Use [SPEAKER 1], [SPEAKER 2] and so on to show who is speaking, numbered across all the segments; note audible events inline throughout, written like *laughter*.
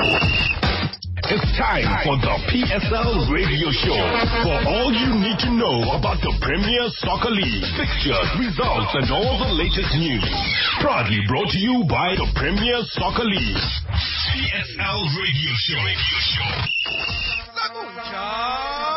[SPEAKER 1] It's time for the PSL Radio Show. For all you need to know about the Premier Soccer League, fixtures, results, and all the latest news. Proudly brought to you by the Premier Soccer League. PSL Radio Show. Radio Show.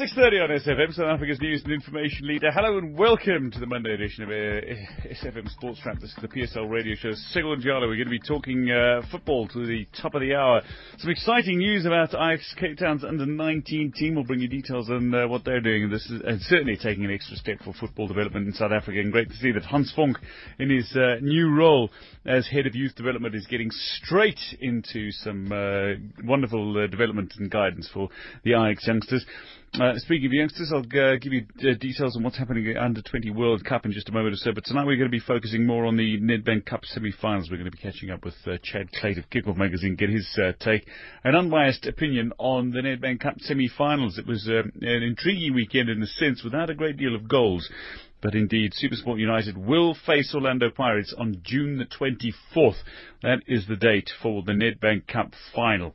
[SPEAKER 2] 6.30 on SFM, South Africa's news and information leader. Hello and welcome to the Monday edition of uh, SFM Sports Wrap. This is the PSL radio show. Sigel and Jalo, we're going to be talking uh, football to the top of the hour. Some exciting news about Ajax Cape Town's under-19 team. We'll bring you details on uh, what they're doing. This is uh, certainly taking an extra step for football development in South Africa. And great to see that Hans Vonk, in his uh, new role as head of youth development, is getting straight into some uh, wonderful development and guidance for the Ajax youngsters. Uh, speaking of youngsters, I'll uh, give you uh, details on what's happening at Under 20 World Cup in just a moment or so. But tonight we're going to be focusing more on the Nedbank Cup semi-finals. We're going to be catching up with uh, Chad Clate of Kickoff Magazine, get his uh, take, an unbiased opinion on the Nedbank Cup semi-finals. It was uh, an intriguing weekend in a sense, without a great deal of goals. But indeed, Supersport United will face Orlando Pirates on June the 24th. That is the date for the Nedbank Cup final.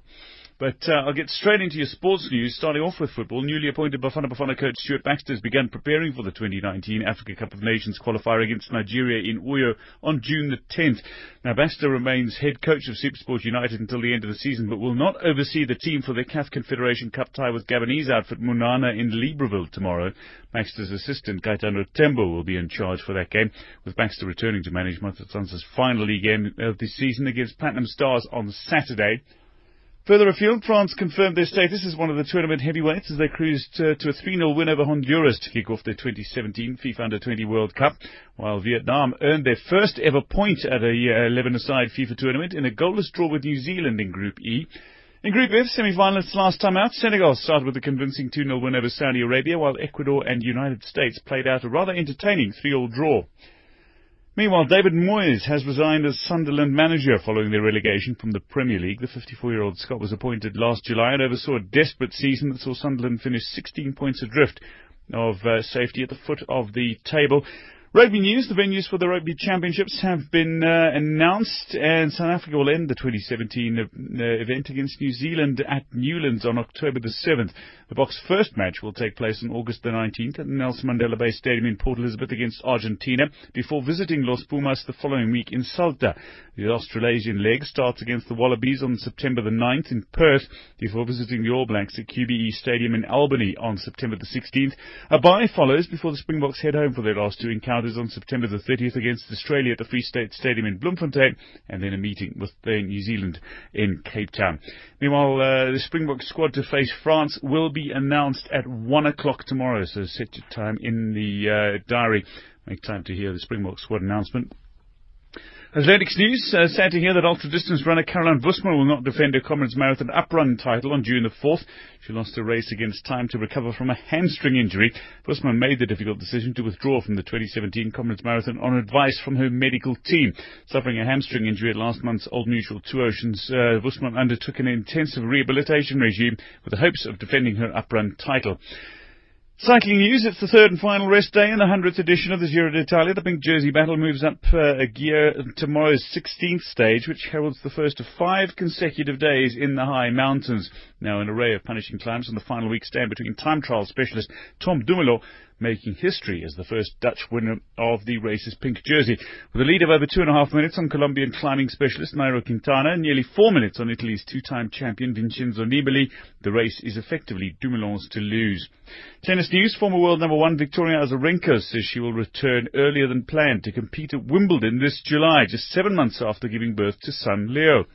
[SPEAKER 2] But uh, I'll get straight into your sports news, starting off with football. Newly appointed Bafana Bafana coach Stuart Baxter has begun preparing for the 2019 Africa Cup of Nations qualifier against Nigeria in Uyo on June the 10th. Now, Baxter remains head coach of Supersport United until the end of the season, but will not oversee the team for the CAF Confederation Cup tie with Gabonese outfit Mounana in Libreville tomorrow. Baxter's assistant, Kaitano Tembo, will be in charge for that game, with Baxter returning to manage Matsatsantsa's final league game of the season against Platinum Stars on Saturday. Further afield, France confirmed their status as one of the tournament heavyweights as they cruised uh, to a 3-0 win over Honduras to kick off their 2017 FIFA Under-20 World Cup, while Vietnam earned their first ever point at a 11-a-side FIFA tournament in a goalless draw with New Zealand in Group E. In Group F, semi-finalists last time out, Senegal started with a convincing 2-0 win over Saudi Arabia, while Ecuador and United States played out a rather entertaining 3-all draw. Meanwhile, David Moyes has resigned as Sunderland manager following their relegation from the Premier League. The 54-year-old Scot was appointed last July and oversaw a desperate season that saw Sunderland finish 16 points adrift of uh, safety at the foot of the table. Rugby news. The venues for the Rugby Championships have been uh, announced, and South Africa will end the 2017 uh, event against New Zealand at Newlands on October the 7th. The Boks' first match will take place on August the 19th at Nelson Mandela Bay Stadium in Port Elizabeth against Argentina, before visiting Los Pumas the following week in Salta. The Australasian leg starts against the Wallabies on September the 9th in Perth, before visiting the All Blacks at QBE Stadium in Albany on September the 16th. A bye follows before the Springboks head home for their last two encounters on September the 30th against Australia at the Free State Stadium in Bloemfontein, and then a meeting with New Zealand in Cape Town. Meanwhile, uh, the Springbok squad to face France will be announced at 1 o'clock tomorrow, so set your time in the uh, diary. Make time to hear the Springbok squad announcement. Athletics news. Uh, sad to hear that ultra-distance runner Caroline Wöstmann will not defend her Comrades Marathon uprun title on June the 4th. She lost a race against time to recover from a hamstring injury. Wöstmann made the difficult decision to withdraw from the 2017 Comrades Marathon on advice from her medical team. Suffering a hamstring injury at last month's Old Mutual Two Oceans, uh, undertook an intensive rehabilitation regime with the hopes of defending her uprun title. Cycling news, it's the third and final rest day in the 100th edition of the Giro d'Italia. The pink jersey battle moves up uh, a gear tomorrow's 16th stage, which heralds the first of five consecutive days in the high mountains. Now, an array of punishing climbs on the final week stand between time trial specialist Tom Dumoulin making history as the first Dutch winner of the race's pink jersey. With a lead of over two and a half minutes on Colombian climbing specialist Nairo Quintana nearly four minutes on Italy's two-time champion Vincenzo Nibali, the race is effectively Dumoulin's to lose. Tennis news, former world number one Victoria Azarenka says she will return earlier than planned to compete at Wimbledon this July, just seven months after giving birth to son Leo.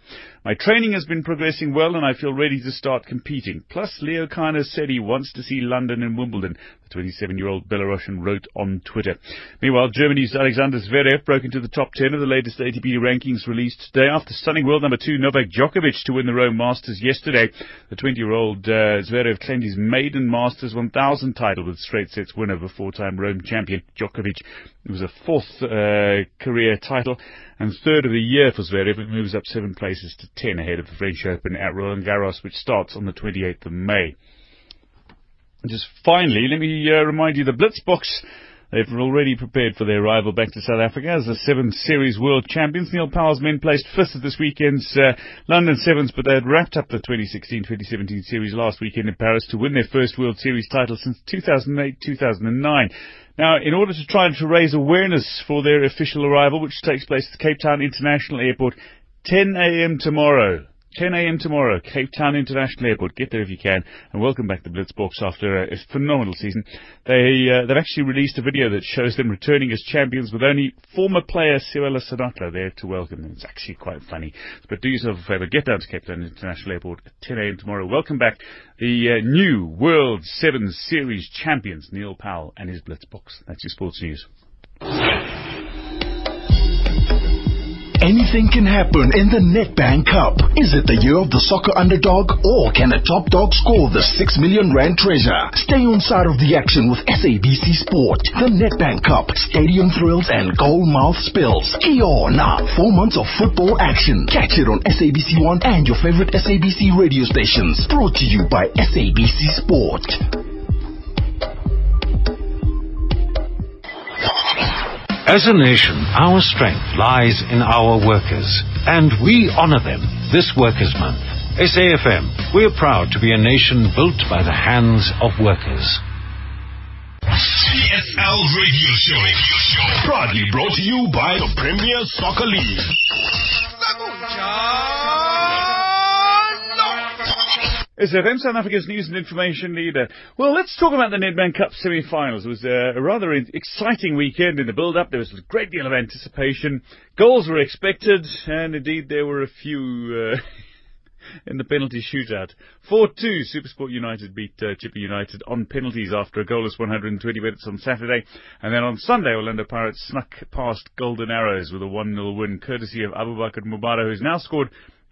[SPEAKER 2] My training has been progressing well and I feel ready to start competing. Plus, Leo Kana said he wants to see London and Wimbledon. the 27-year-old Belarusian wrote on Twitter. Meanwhile, Germany's Alexander Zverev broke into the top 10 of the latest ATP rankings released today after stunning world number two Novak Djokovic to win the Rome Masters yesterday. The 20-year-old uh, Zverev claimed his maiden Masters 1000 title with straight sets win over four-time Rome champion Djokovic. It was a fourth uh, career title and third of the year for Zverev. It moves up seven places to 10 ahead of the French Open at Roland Garros, which starts on the 28th of May. And Just finally, let me uh, remind you the Blitzboks They've already prepared for their arrival back to South Africa as the Sevens Series world champions. Neil Powell's men placed fifth at this weekend's uh, London Sevens, but they had wrapped up the 2016-2017 series last weekend in Paris to win their first World Series title since 2008-2009. Now, in order to try to raise awareness for their official arrival, which takes place at Cape Town International Airport, 10 a.m. tomorrow. 10 a.m. tomorrow, Cape Town International Airport. Get there if you can. And welcome back to Blitzboks after a, phenomenal season. They, uh, they've actually released a video that shows them returning as champions with only former player Seabelo Senatla there to welcome them. It's actually quite funny. But do yourself a favour, get down to Cape Town International Airport at 10 a.m. tomorrow. Welcome back the uh, new World Sevens Series champions, Neil Powell and his Blitzboks. That's your sports news.
[SPEAKER 3] Anything can happen in the Nedbank Cup. Is it the year of the soccer underdog or can a top dog score the 6 million rand treasure? Stay on side of the action with SABC Sport. The Nedbank Cup, stadium thrills and goal mouth spills. Kiona, four months of football action. Catch it on SABC One and your favorite SABC radio stations. Brought to you by SABC Sport.
[SPEAKER 4] As a nation, our strength lies in our workers, and we honor them this Workers' Month. SAFM, we're proud to be a nation built by the hands of workers.
[SPEAKER 1] PSL Radio Show. Proudly brought to you by the Premier Soccer League.
[SPEAKER 2] SFM South Africa's news and information leader. Well, let's talk about the Nedbank Cup semi-finals. It was a rather exciting weekend in the build-up. There was a great deal of anticipation. Goals were expected, and indeed there were a few uh, *laughs* in the penalty shootout. 4-2, Supersport United beat uh, Chippa United on penalties after a goalless 120 minutes on Saturday. And then on Sunday, Orlando Pirates snuck past Golden Arrows with a 1-0 win, courtesy of Abbubaker Mobara, who's now scored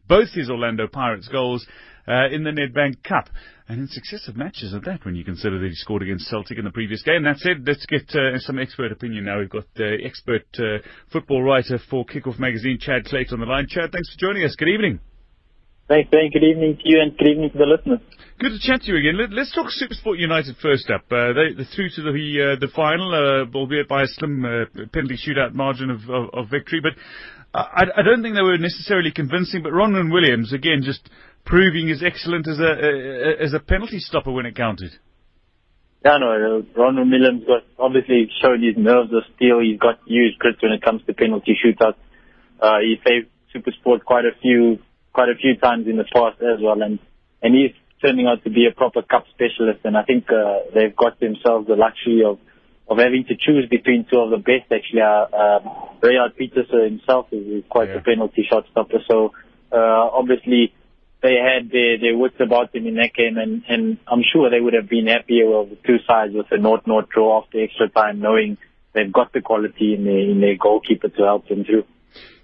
[SPEAKER 2] both his Orlando Pirates goals uh, in the Nedbank Cup. And in successive matches at that, when you consider that he scored against Celtic in the previous game. That said, let's get uh, some expert opinion now. We've got uh, expert uh, football writer for Kickoff Magazine, Chad Clayton, on the line. Chad, thanks for joining us. Good evening.
[SPEAKER 5] Thanks, Ben. Good evening to you and good evening to the listeners.
[SPEAKER 2] Good to chat to you again. Let, us talk Supersport United first up. Uh, they, they're through to the uh, the final, uh, albeit by a slim uh, penalty shootout margin of, of, of victory. But I, I, don't think they were necessarily convincing. But Ronwen Williams again just proving as excellent as a, as a penalty stopper when it counted.
[SPEAKER 5] Yeah, no, uh, Ronwen Williams got obviously shown his nerves of steel. He's got huge grit when it comes to penalty shootouts. Uh, he saved Supersport quite a few quite a few times in the past as well, and and he's turning out to be a proper cup specialist. And I think uh, they've got themselves the luxury of of having to choose between two of the best. Actually, uh, uh, Reyaad Pieterse himself is, quite yeah. a penalty shot stopper. So uh, obviously they had their, their wits about them in that game, and, and I'm sure they would have been happier the two sides with a not-not draw after extra time, knowing they've got the quality in their, in their goalkeeper to help them through.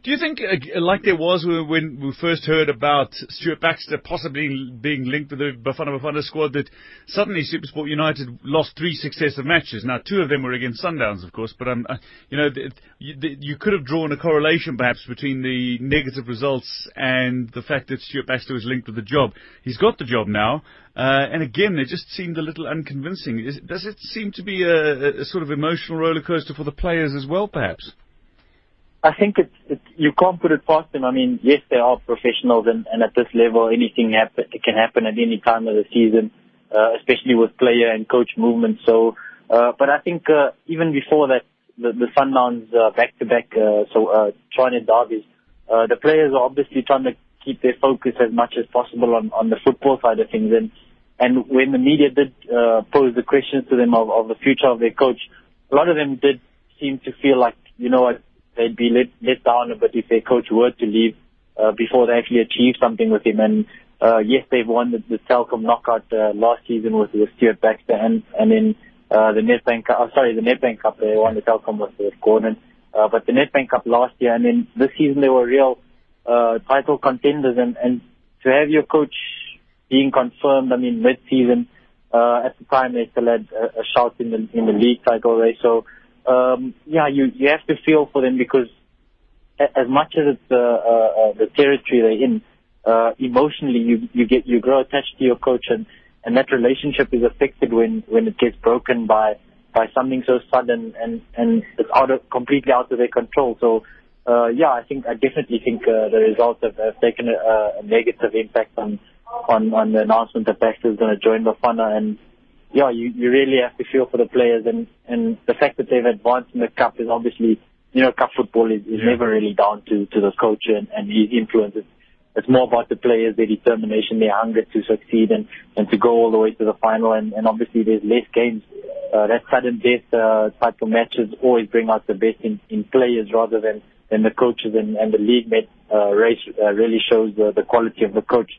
[SPEAKER 2] Do you think, uh, like there was when we first heard about Stuart Baxter possibly being linked with the Bafana Bafana squad, that suddenly Supersport United lost three successive matches? Now, two of them were against Sundowns, of course, but um, uh, you know, you, could have drawn a correlation perhaps between the negative results and the fact that Stuart Baxter was linked with the job. He's got the job now, uh, and again, it just seemed a little unconvincing. Is, does it seem to be a, a sort of emotional roller coaster for the players as well, perhaps?
[SPEAKER 5] I think it's, it's you can't put it past them. I mean, yes, they are professionals, and, and at this level, anything happen it can happen at any time of the season, uh, especially with player and coach movement. So, uh, but I think uh, even before that, the, the Sundowns uh, back to back, uh, so uh, Tshwane derbies, uh, the players are obviously trying to keep their focus as much as possible on, on the football side of things. And and when the media did uh, pose the questions to them of, of the future of their coach, a lot of them did seem to feel like you know what they'd be let, let down a bit if their coach were to leave uh, before they actually achieve something with him. And uh, yes, they've won the, the Telkom knockout uh, last season with, with Stuart Baxter, and and in uh, the Nedbank, oh, sorry, the Nedbank Cup they won the Telkom with, with Gordon. Uh, but the Nedbank Cup last year, and then this season they were real uh, title contenders, and and to have your coach being confirmed, I mean mid-season. Uh, at the time, they still had a, a shout in the in the league title race. So um, yeah, you you have to feel for them because as much as it's uh, uh, the territory they're in, uh, emotionally you you get you grow attached to your coach and and that relationship is affected when when it gets broken by by something so sudden and and it's out of completely out of their control. So uh, yeah, I think I definitely think uh, the results have, have taken a, a negative impact on on on the announcement that Baxter is going to join Bafana and yeah, you you really have to feel for the players and and the fact that they've advanced in the cup is obviously you know cup football is, is yeah. never really down to to the coach and, and his influence. It's, it's more about the players, their determination, their hunger to succeed and, and to go all the way to the final. And, and obviously there's less games. Uh, that sudden death uh, type of matches always bring out the best in, in players rather than, than the coaches and, and the league met, uh, race uh, really shows the, the quality of the coach.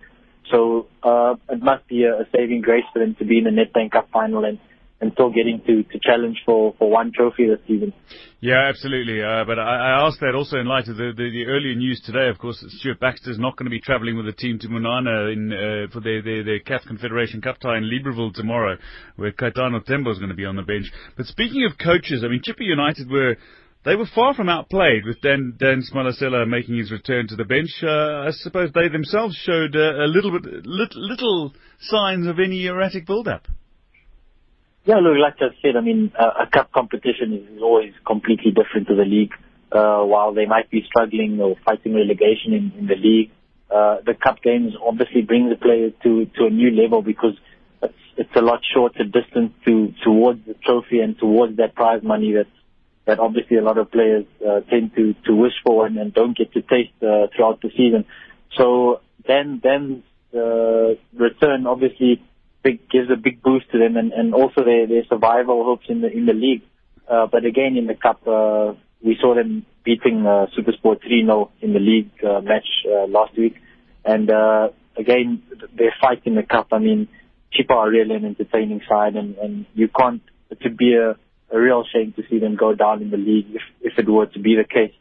[SPEAKER 5] So uh, it must be a, a saving grace for them to be in the Nedbank Cup final and, and still getting to, to challenge for, for one trophy this season.
[SPEAKER 2] Yeah, absolutely. Uh, but I, I asked that also in light of the, the, the earlier news today. Of course, Stuart Baxter is not going to be travelling with the team to Mounana in, uh, for their, their, their CAF Confederation Cup tie in Libreville tomorrow, where Kaitano Tembo is going to be on the bench. But speaking of coaches, I mean, Chippa United were they were far from outplayed with Dan, Dan Smalasela making his return to the bench. Uh, I suppose they themselves showed uh, a little bit, little, little signs of any erratic build-up.
[SPEAKER 5] Yeah, look, like I said, I mean, uh, a cup competition is always completely different to the league. Uh, while they might be struggling or fighting relegation in, in the league, uh, the cup games obviously bring the players to, to a new level because it's, it's a lot shorter distance to, towards the trophy and towards that prize money that that obviously a lot of players uh, tend to, to wish for and, and don't get to taste uh, throughout the season. So then, then uh, return obviously big, gives a big boost to them and, and also their, their survival hopes in the in the league. Uh, but again, in the cup, uh, we saw them beating uh, Supersport 3-0 in the league uh, match uh, last week. And uh, again, their fight in the cup. I mean, Chippa are really an entertaining side, and, and you can't. Could be a a real shame to see them go down in the league if, if it were to be the case.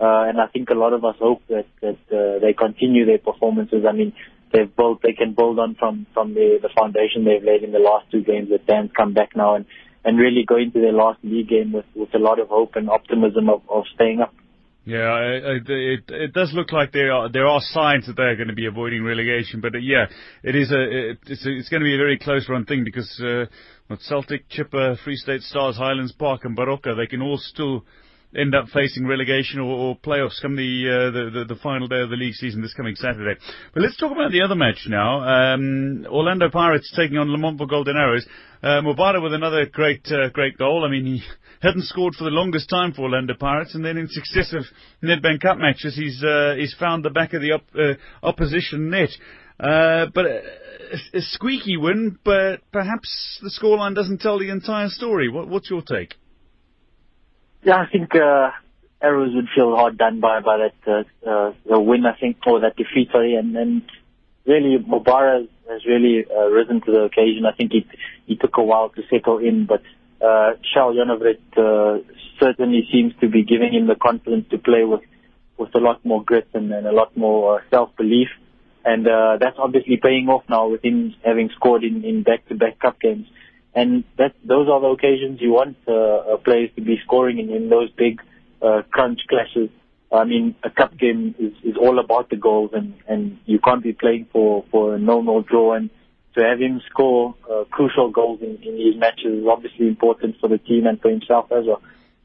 [SPEAKER 5] Uh, and I think a lot of us hope that, that uh, they continue their performances. I mean, they've built, they can build on from, from the, the foundation they've laid in the last two games that Dan's come back now and, and really go into their last league game with, with a lot of hope and optimism of, of staying up.
[SPEAKER 2] Yeah, it, it, it does look like there are there are signs that they're going to be avoiding relegation, but uh, yeah, it is a it's a, it's going to be a very close run thing because uh, Celtic, Chippa, Free State Stars, Highlands Park, and Baroka, they can all still end up facing relegation or, or playoffs come the, uh, the, the, the final day of the league season this coming Saturday. But let's talk about the other match now. Um, Orlando Pirates taking on Lamontville Golden Arrows. Uh, with another great uh, great goal. I mean, he *laughs* hadn't scored for the longest time for Orlando Pirates, and then in successive Nedbank Cup matches, he's uh, he's found the back of the op- uh, opposition net. Uh, but a, a, squeaky win, but perhaps the scoreline doesn't tell the entire story. What, what's your take?
[SPEAKER 5] Yeah, I think uh, Arrows would feel hard done by by that uh, uh, the win. I think or that defeat, sorry, and and really Mobara has really uh, risen to the occasion. I think he he took a while to settle in, but uh, Kjell Jonevret uh, certainly seems to be giving him the confidence to play with with a lot more grit and, and a lot more uh, self belief, and uh, that's obviously paying off now with him having scored in in back to back cup games. And that those are the occasions you want uh, players to be scoring in, in those big uh, crunch clashes. I mean, a cup game is, is all about the goals, and, and you can't be playing for, for a no-no draw. And to have him score uh, crucial goals in, in these matches is obviously important for the team and for himself as well.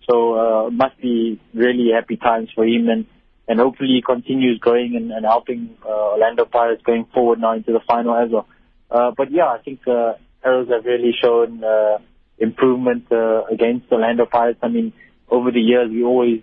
[SPEAKER 5] So uh, must be really happy times for him, and and hopefully he continues going and, and helping uh, Orlando Pirates going forward now into the final as well. Uh, but yeah, I think uh, Arrows have really shown uh, improvement uh, against the Orlando Pirates. I mean, over the years, we always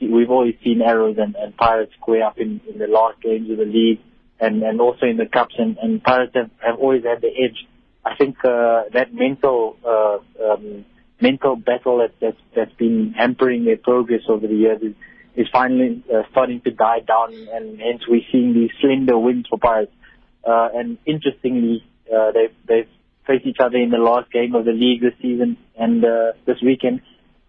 [SPEAKER 5] we've always seen Arrows and, and Pirates square up in, in the last games of the league, and and also in the cups. And, and Pirates have, have always had the edge. I think uh, that mental uh, um, mental battle that, that's that's been hampering their progress over the years is is finally uh, starting to die down, and hence we're seeing these slender wins for Pirates. Uh, and interestingly, uh, they've they've face each other in the last game of the league this season and uh, this weekend.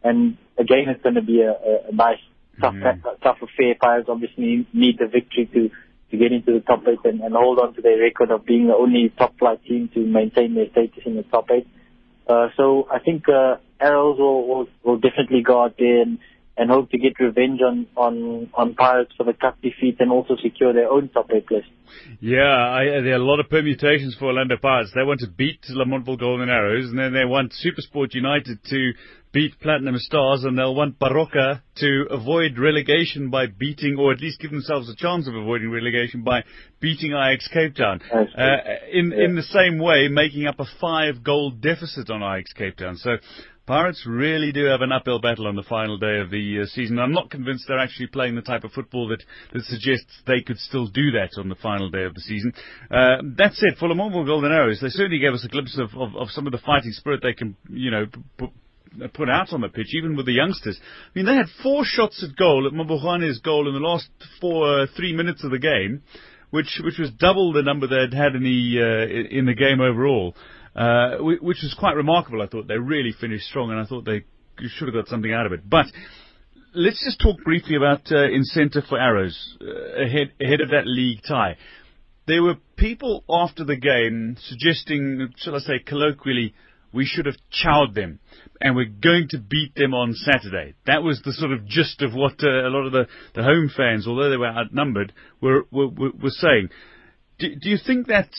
[SPEAKER 5] And again, it's going to be a, a nice, tough, mm-hmm. tough affair. Pirates obviously need the victory to to get into the top eight and, and hold on to their record of being the only top flight team to maintain their status in the top eight. Uh, so I think uh, Arrows will, will, will definitely go out there and, and hope to get revenge on, on, on Pirates for the cup defeat and also secure their own top eight place.
[SPEAKER 2] Yeah, I, there are a lot of permutations for Orlando Pirates. They want to beat Lamontville Golden Arrows, and then they want Supersport United to beat Platinum Stars, and they'll want Baroka to avoid relegation by beating, or at least give themselves a chance of avoiding relegation by beating Ajax Cape Town. Uh, in yeah. in the same way, making up a five goal deficit on Ajax Cape Town. So Pirates really do have an uphill battle on the final day of the uh, season. I'm not convinced they're actually playing the type of football that, that suggests they could still do that on the final day of the season. Uh, that said, for Lamontville Golden Arrows, they certainly gave us a glimpse of, of, of some of the fighting spirit they can, you know, put, put out on the pitch, even with the youngsters. I mean, they had four shots at goal at Mabokgwane's goal in the last four, uh, three minutes of the game, which which was double the number they'd had in the uh, in the game overall uh, which was quite remarkable. I thought they really finished strong, and I thought they should have got something out of it. But let's just talk briefly about uh, incentive for Arrows uh, ahead ahead of that league tie. There were people after the game suggesting, shall I say, colloquially, we should have chowed them, and we're going to beat them on Saturday. That was the sort of gist of what uh, a lot of the, the home fans, although they were outnumbered, were were, were saying. Do, do you think that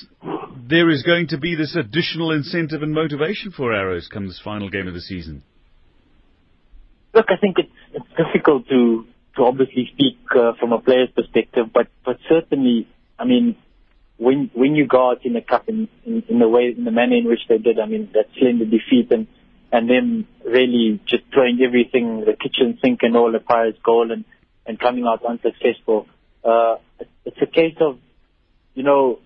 [SPEAKER 2] there is going to be this additional incentive and motivation for Arrows come this final game of the season?
[SPEAKER 5] Look, I think it's, it's difficult to to obviously speak uh, from a player's perspective, but but certainly, I mean, when when you go out in the cup in, in, in the way in the manner in which they did, I mean, that slender defeat and and them really just throwing everything, the kitchen sink and all the Pirates goal and and coming out unsuccessful. Uh, it's a case of you know,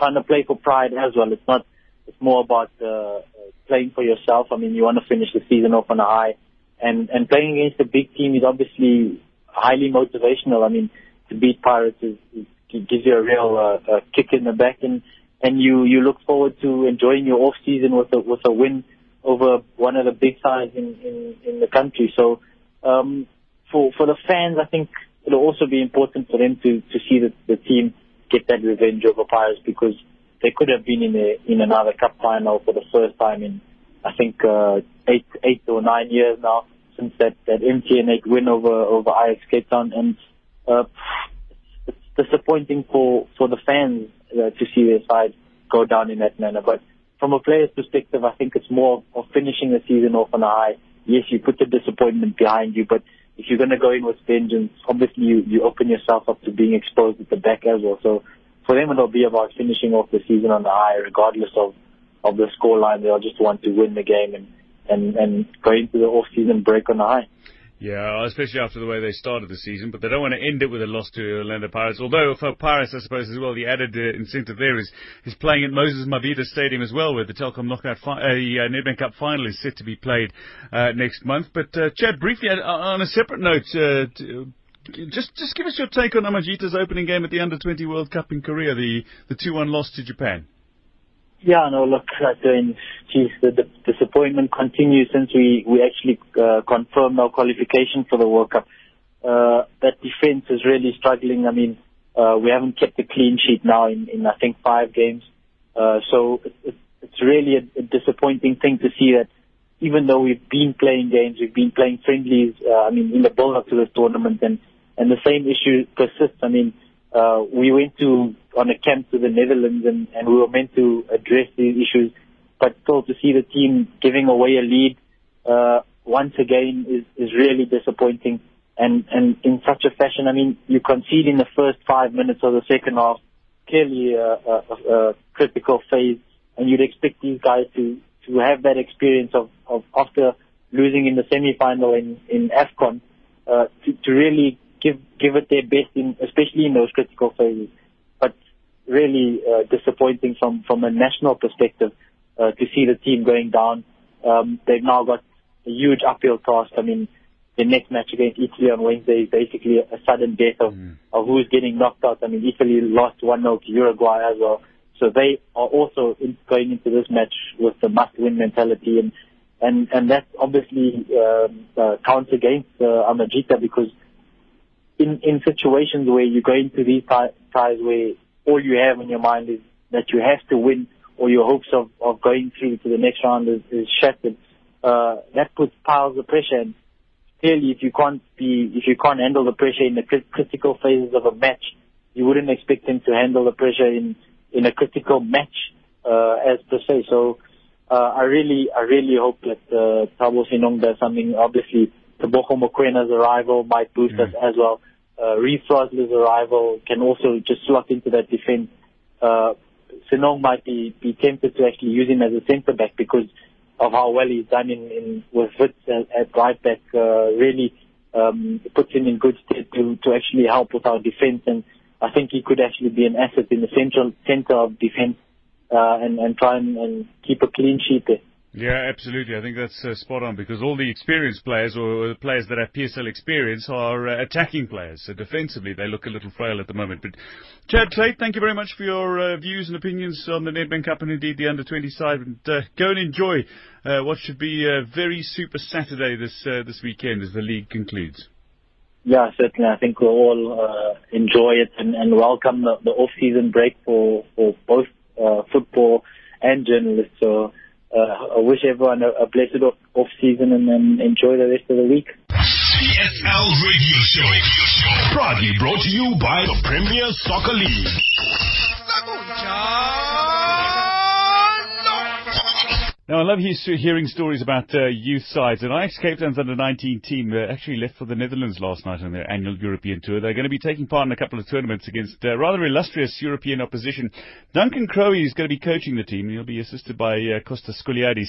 [SPEAKER 5] trying to play for pride as well. It's not, it's more about uh, playing for yourself. I mean, you want to finish the season off on a high. And, and playing against a big team is obviously highly motivational. I mean, to beat Pirates is, is gives you a real uh, uh, kick in the back, and and you you look forward to enjoying your off season with a with a win over one of the big sides in in, in the country. So um, for for the fans, I think it'll also be important for them to to see the the team get that revenge over Pirates because they could have been in a, in another cup final for the first time in I think uh, eight eight or nine years now since that that MTN 8 win over over Ajax Cape Town and uh, it's disappointing for for the fans uh, to see their side go down in that manner. But from a player's perspective, I think it's more of finishing the season off on a high. Yes, you put the disappointment behind you, but if you're going to go in with vengeance, obviously you, you open yourself up to being exposed at the back as well. So for them, it'll be about finishing off the season on the high, regardless of, of the scoreline. They'll just want to win the game and, and, and go into the off-season break on the high.
[SPEAKER 2] Yeah, especially after the way they started the season, but they don't want to end it with a loss to Orlando Pirates. Although for Pirates, I suppose as well, the added uh, incentive there is is playing at Moses Mabhida Stadium as well, where the Telkom Knockout fi- uh, uh, Nedbank Cup final is set to be played uh, next month. But uh, Chad, briefly uh, on a separate note. Uh, to, just, just give us your take on Amajita's opening game at the Under 20 World Cup in Korea, the the two one loss to Japan.
[SPEAKER 5] Yeah, no, look, I mean, geez, the, the disappointment continues since we, we actually uh, confirmed our qualification for the World Cup. Uh, that defense is really struggling. I mean, uh, we haven't kept a clean sheet now in, in I think, five games. Uh, so it, it, it's really a, a disappointing thing to see that even though we've been playing games, we've been playing friendlies, uh, I mean, in the build-up to this tournament, and, and the same issue persists. I mean, uh, we went to on a camp to the Netherlands and, and we were meant to address these issues, but still to see the team giving away a lead uh, once again is, is really disappointing. And, and in such a fashion, I mean, you concede in the first five minutes of the second half, clearly a, a, a critical phase, and you'd expect these guys to, to have that experience of, of after losing in the semi-final in, in AFCON, uh, to, to really give give it their best in, especially in those critical phases. But really uh, disappointing from from a national perspective uh, to see the team going down. Um, they've now got a huge uphill task. I mean, the next match against Italy on Wednesday is basically a sudden death of, mm. of who's getting knocked out. I mean, Italy lost 1-0 to Uruguay as well. So they are also in, going into this match with the must-win mentality, and and and that obviously um, uh, counts against uh, Amajita because in in situations where you go into these ties where all you have in your mind is that you have to win or your hopes of, of going through to the next round is, is shattered, uh, that puts piles of pressure. And clearly, if you can't be, if you can't handle the pressure in the critical phases of a match, you wouldn't expect him to handle the pressure in in a critical match uh, as per se. So uh, I really, I really hope that uh, Thabo Senong does something. Obviously, Tebogo Mokoena's arrival might boost mm. us as well. Uh, arrival can also just slot into that defense. Uh, Senong might be, be tempted to actually use him as a centre back because of how well he's done in, in with Wits at, at right back. Uh, really um, puts him in good stead to, to actually help with our defense. And I think he could actually be an asset in the central center of defense uh, and, and try and, and keep a clean sheet there.
[SPEAKER 2] Yeah, absolutely. I think that's uh, spot on because all the experienced players or, the players that have PSL experience are uh, attacking players. So defensively, they look a little frail at the moment. But Chad Tate, thank you very much for your uh, views and opinions on the Nedbank Cup and indeed the under 20 side. And uh, go and enjoy uh, what should be a very super Saturday this uh, this weekend as the league concludes.
[SPEAKER 5] Yeah, certainly. I think we'll all enjoy it and, and welcome the, the off-season break for for both football and journalists. So uh, I wish everyone a, a blessed off, off season and then enjoy the rest of the week.
[SPEAKER 1] PSL Radio Show. Proudly brought to you by the Premier Soccer League.
[SPEAKER 2] Now, I love hearing stories about uh, youth sides. And Ajax Cape Town's under 19 team uh, actually left for the Netherlands last night on their annual European tour. They're going to be taking part in a couple of tournaments against uh, rather illustrious European opposition. Duncan Crowe is going to be coaching the team. He'll be assisted by uh, Kostas Skoliadis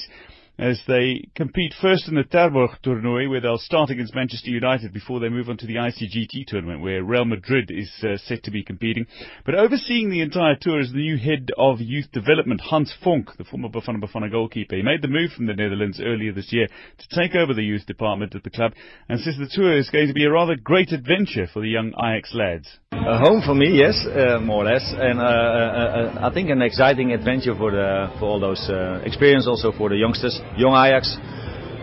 [SPEAKER 2] as they compete first in the Terborg tournament, where they'll start against Manchester United before they move on to the ICGT tournament where Real Madrid is uh, set to be competing. But overseeing the entire tour is the new head of youth development, Hans Vonk, the former Bafana Bafana goalkeeper. He made the move from the Netherlands earlier this year to take over the youth department at the club and says the tour is going to be a rather great adventure for the young Ajax lads.
[SPEAKER 6] A home for me, yes, uh, more or less, and uh, uh, uh I think an exciting adventure for the for all those uh, experience also for the youngsters. Young Ajax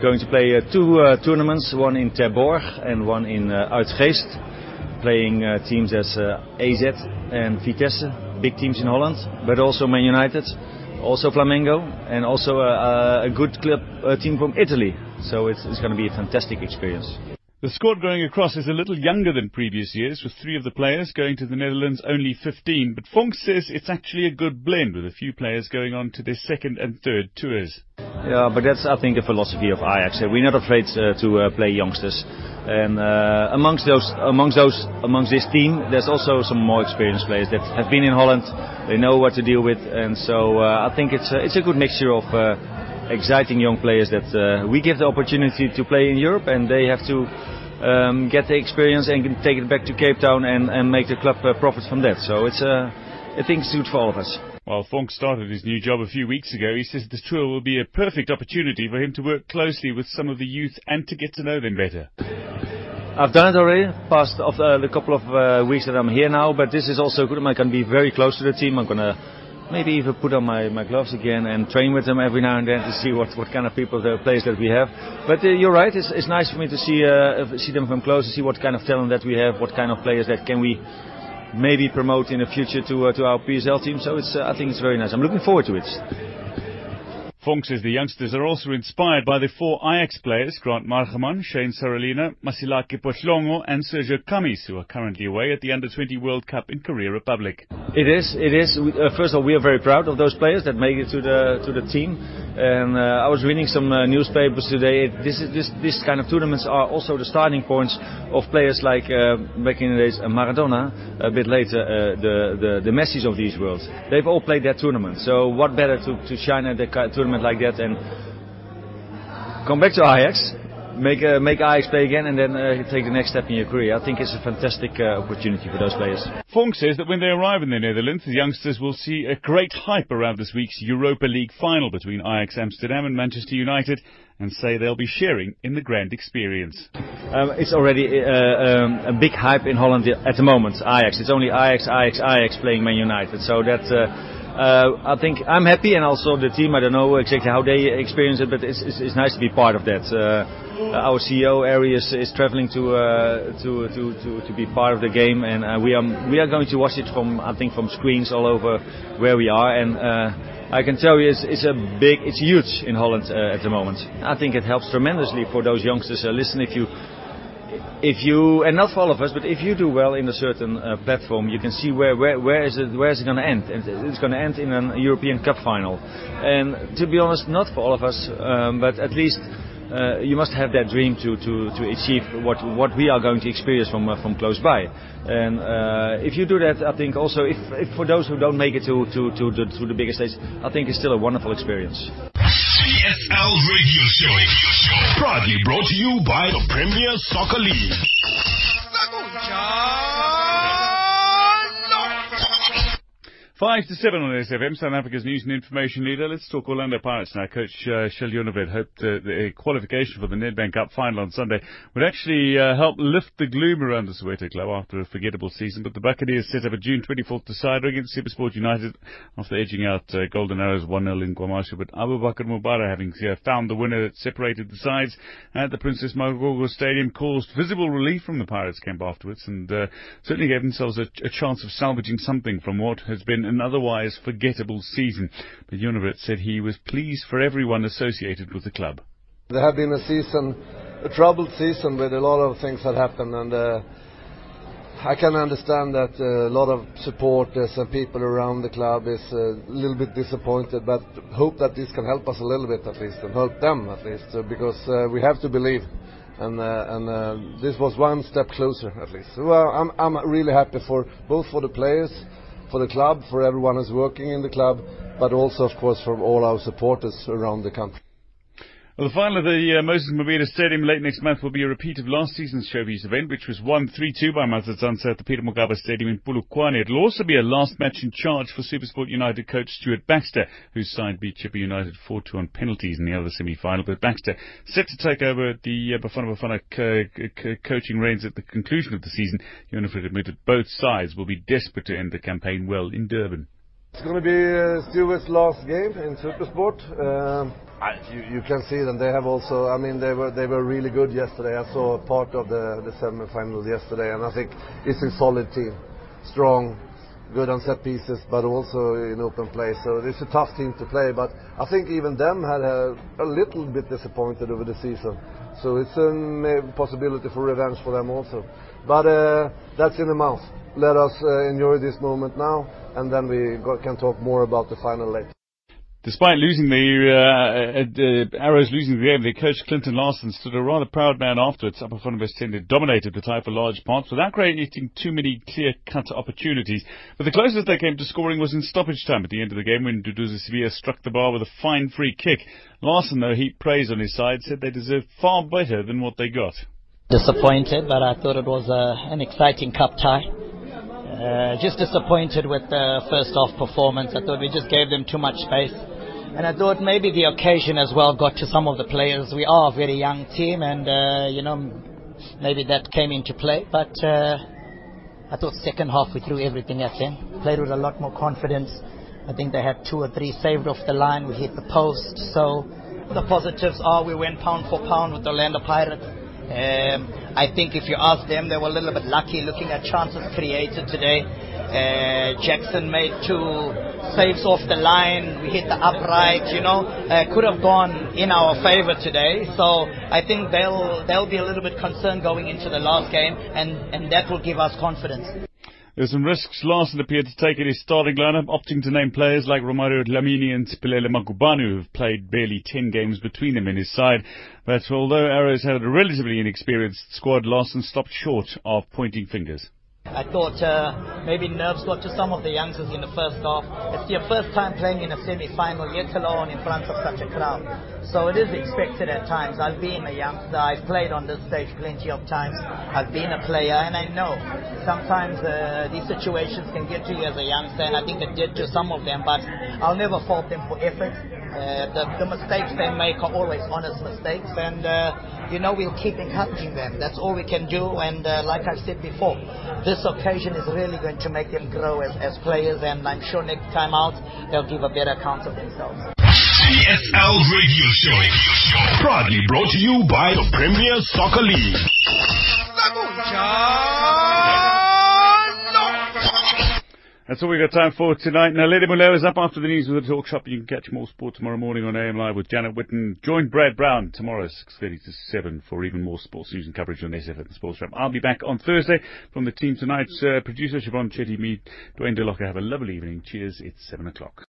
[SPEAKER 6] going to play uh, two uh, tournaments, one in Terborg and one in uh, Uitgeest, playing uh, teams as uh, AZ and Vitesse, big teams in Holland, but also Man United, also Flamengo, and also a, a good club team from Italy. So it's, it's going to be a fantastic experience.
[SPEAKER 2] The squad going across is a little younger than previous years, with three of the players going to the Netherlands only 15, but Vonk says it's actually a good blend, with a few players going on to their second and third tours.
[SPEAKER 6] Yeah, but that's, I think, the philosophy of Ajax. We're not afraid uh, to uh, play youngsters. And uh, amongst those, amongst those, amongst this team, there's also some more experienced players that have been in Holland. They know what to deal with, and so I think it's a, it's a good mixture of exciting young players that we give the opportunity to play in Europe, and they have to um, get the experience and take it back to Cape Town and, and make the club profit from that. So it's I think it's good for all of us.
[SPEAKER 2] While Vonk started his new job a few weeks ago, he says the tour will be a perfect opportunity for him to work closely with some of the youth and to get to know them better.
[SPEAKER 6] I've done it already, past of uh, the couple of uh, weeks that I'm here now, but this is also good. I'm going to be very close to the team. I'm going to maybe even put on my, my gloves again and train with them every now and then to see what, what kind of people, the players that we have. But uh, you're right, it's, it's nice for me to see uh, see them from close, to see what kind of talent that we have, what kind of players that can we maybe promote in the future to uh, to our PSL team. So it's uh, I think it's very nice. I'm looking forward to it.
[SPEAKER 2] Vonk says the youngsters are also inspired by the four Ajax players, Grant Margeman, Shane Sarolina, Masilake Pohlongo and Sergio Kammies, who are currently away at the Under-20 World Cup in Korea Republic.
[SPEAKER 6] It is, it is. Uh, first of all, we are very proud of those players that make it to the to the team. And uh, I was reading some uh, newspapers today. It, this, is, this, this kind of tournaments are also the starting points of players like uh, back in the days uh, Maradona, a bit later the, the the Messi's of these worlds. They've all played that tournament. So what better to, to shine at the tournament like that and come back to Ajax make uh, make Ajax play again and then uh, take the next step in your career. I think it's a fantastic uh, opportunity for those players.
[SPEAKER 2] Vonk says that when they arrive in the Netherlands, the youngsters will see a great hype around this week's Europa League final between Ajax Amsterdam and Manchester United and say they'll be sharing in the grand experience.
[SPEAKER 6] Um, it's already uh, um, a big hype in Holland at the moment, Ajax. It's only Ajax, Ajax, Ajax playing Man United. So that uh, I think I'm happy, and also the team. I don't know exactly how they experience it, but it's, it's, it's nice to be part of that. Uh, our CEO Arius is traveling to, uh, to, to to to be part of the game, and uh, we are we are going to watch it from I think from screens all over where we are, and uh, I can tell you it's, it's a big, it's huge in Holland uh, at the moment. I think it helps tremendously for those youngsters. listen, if you if you and not for all of us, but if you do well in a certain uh, platform, you can see where where where is it where is it going to end? And it's going to end in a European Cup final. And to be honest, not for all of us, um, but at least. Uh, you must have that dream to, to, to achieve what, what we are going to experience from, uh, from close by. And uh, if you do that, I think also, if, if for those who don't make it to, to, to, the, to the bigger stage, I think it's still a wonderful experience.
[SPEAKER 1] PSL Radio Show. Proudly brought to you by the Premier Soccer League.
[SPEAKER 2] Five to seven on SFM, South Africa's news and information leader. Let's talk Orlando Pirates now. Coach uh, Kjell Jonevret hoped uh, the qualification for the Nedbank Cup final on Sunday would actually uh, help lift the gloom around the Soweto club after a forgettable season. But the Buccaneers set up a June 24th decider against Supersport United after edging out uh, Golden Arrows 1-0 in KwaMashu. But Abbubaker Mobara, having uh, found the winner that separated the sides at the Princess Magogo Stadium, caused visible relief from the Pirates camp afterwards and uh, certainly gave themselves a, a chance of salvaging something from what has been an otherwise forgettable season. But Jonevret said he was pleased for everyone associated with the club.
[SPEAKER 7] There have been a season, a troubled season with a lot of things that happened, and uh, I can understand that uh, a lot of supporters and people around the club is uh, a little bit disappointed, but hope that this can help us a little bit at least, and help them at least, uh, because uh, we have to believe. And, uh, and uh, this was one step closer at least. Well, I'm, I'm really happy for both for the players for the club, for everyone who's working in the club, but also, of course, for all our supporters around the country.
[SPEAKER 2] Well, the final of the uh, Moses Mabhida Stadium late next month will be a repeat of last season's showbiz event, which was won 3-2 by Matsatsantsa at the Peter Mokaba Stadium in Polokwane. It'll also be a last match in charge for Supersport United coach Stuart Baxter, whose side beat Chippa United 4-2 on penalties in the other semi-final. But Baxter, set to take over the uh, Bafana Bafana co- coaching reins at the conclusion of the season, Jonevret admitted both sides will be desperate to end the campaign well in Durban.
[SPEAKER 7] It's going to be uh, Stuart's last game in Supersport. Um, you, can see them. They have also. I mean, they were they were really good yesterday. I saw part of the semi-final yesterday, and I think it's a solid team, strong, good on set pieces, but also in open play. So it's a tough team to play. But I think even them had a, a little bit disappointed over the season. So it's a possibility for revenge for them also. But uh, that's in the mouth. Let us uh, enjoy this moment now, and then we can talk more about the final later.
[SPEAKER 2] Despite losing the uh, uh, Arrows losing the game, their coach Clinton Larsen stood a rather proud man afterwards. Abafana Bes'thende dominated the tie for large parts without creating too many clear-cut opportunities. But the closest they came to scoring was in stoppage time at the end of the game when Duduza Sevilla struck the bar with a fine free kick. Larsen, though, heaped praise on his side, said they deserved far better than what they got.
[SPEAKER 8] Disappointed, but I thought it was uh, an exciting cup tie. Uh, just disappointed with the first half performance. I thought we just gave them too much space. And I thought maybe the occasion as well got to some of the players. We are a very young team, and uh, you know maybe that came into play. But uh, I thought second half we threw everything at them, played with a lot more confidence. I think they had two or three saved off the line. We hit the post. So the positives are we went pound for pound with the Orlando Pirates. Um, I think if you ask them, they were a little bit lucky looking at chances created today. Uh, Jackson made two saves off the line. We hit the upright. You know, uh, could have gone in our favour today. So I think they'll they'll be a little bit concerned going into the last game, and and that will give us confidence.
[SPEAKER 2] There's some risks Larsen appeared to take in his starting lineup, opting to name players like Romario Dlamini and Siphelele Magubane, who've played barely 10 games between them in his side. But although Arrows had a relatively inexperienced squad, Larsen stopped short of pointing fingers.
[SPEAKER 8] I thought uh, maybe nerves got to some of the youngsters in the first half. It's their first time playing in a semi-final, yet alone in front of such a crowd. So it is expected at times. I've been a youngster. I've played on this stage plenty of times. I've been a player, and I know sometimes uh, these situations can get to you as a youngster, and I think it did to some of them. But I'll never fault them for effort. Uh, the, the, mistakes they make are always honest mistakes, and uh, you know we'll keep encouraging them. That's all we can do. And uh, like I said before, this occasion is really going to make them grow as, as players, and I'm sure next time out they'll give a better account of themselves.
[SPEAKER 1] PSL Radio Show, proudly brought to you by the Premier Soccer League.
[SPEAKER 2] That's all we've got time for tonight. Now, Lady Muleo is up after the news with the talk shop. You can catch more sport tomorrow morning on AM Live with Janet Witten. Join Brad Brown tomorrow, 6.30 to 7 for even more sports news and coverage on SFM Sports Wrap. I'll be back on Thursday from the team tonight's uh, producer, Siobhan Chetty, me, Dwayne DeLocca. Have a lovely evening. Cheers. It's 7 o'clock.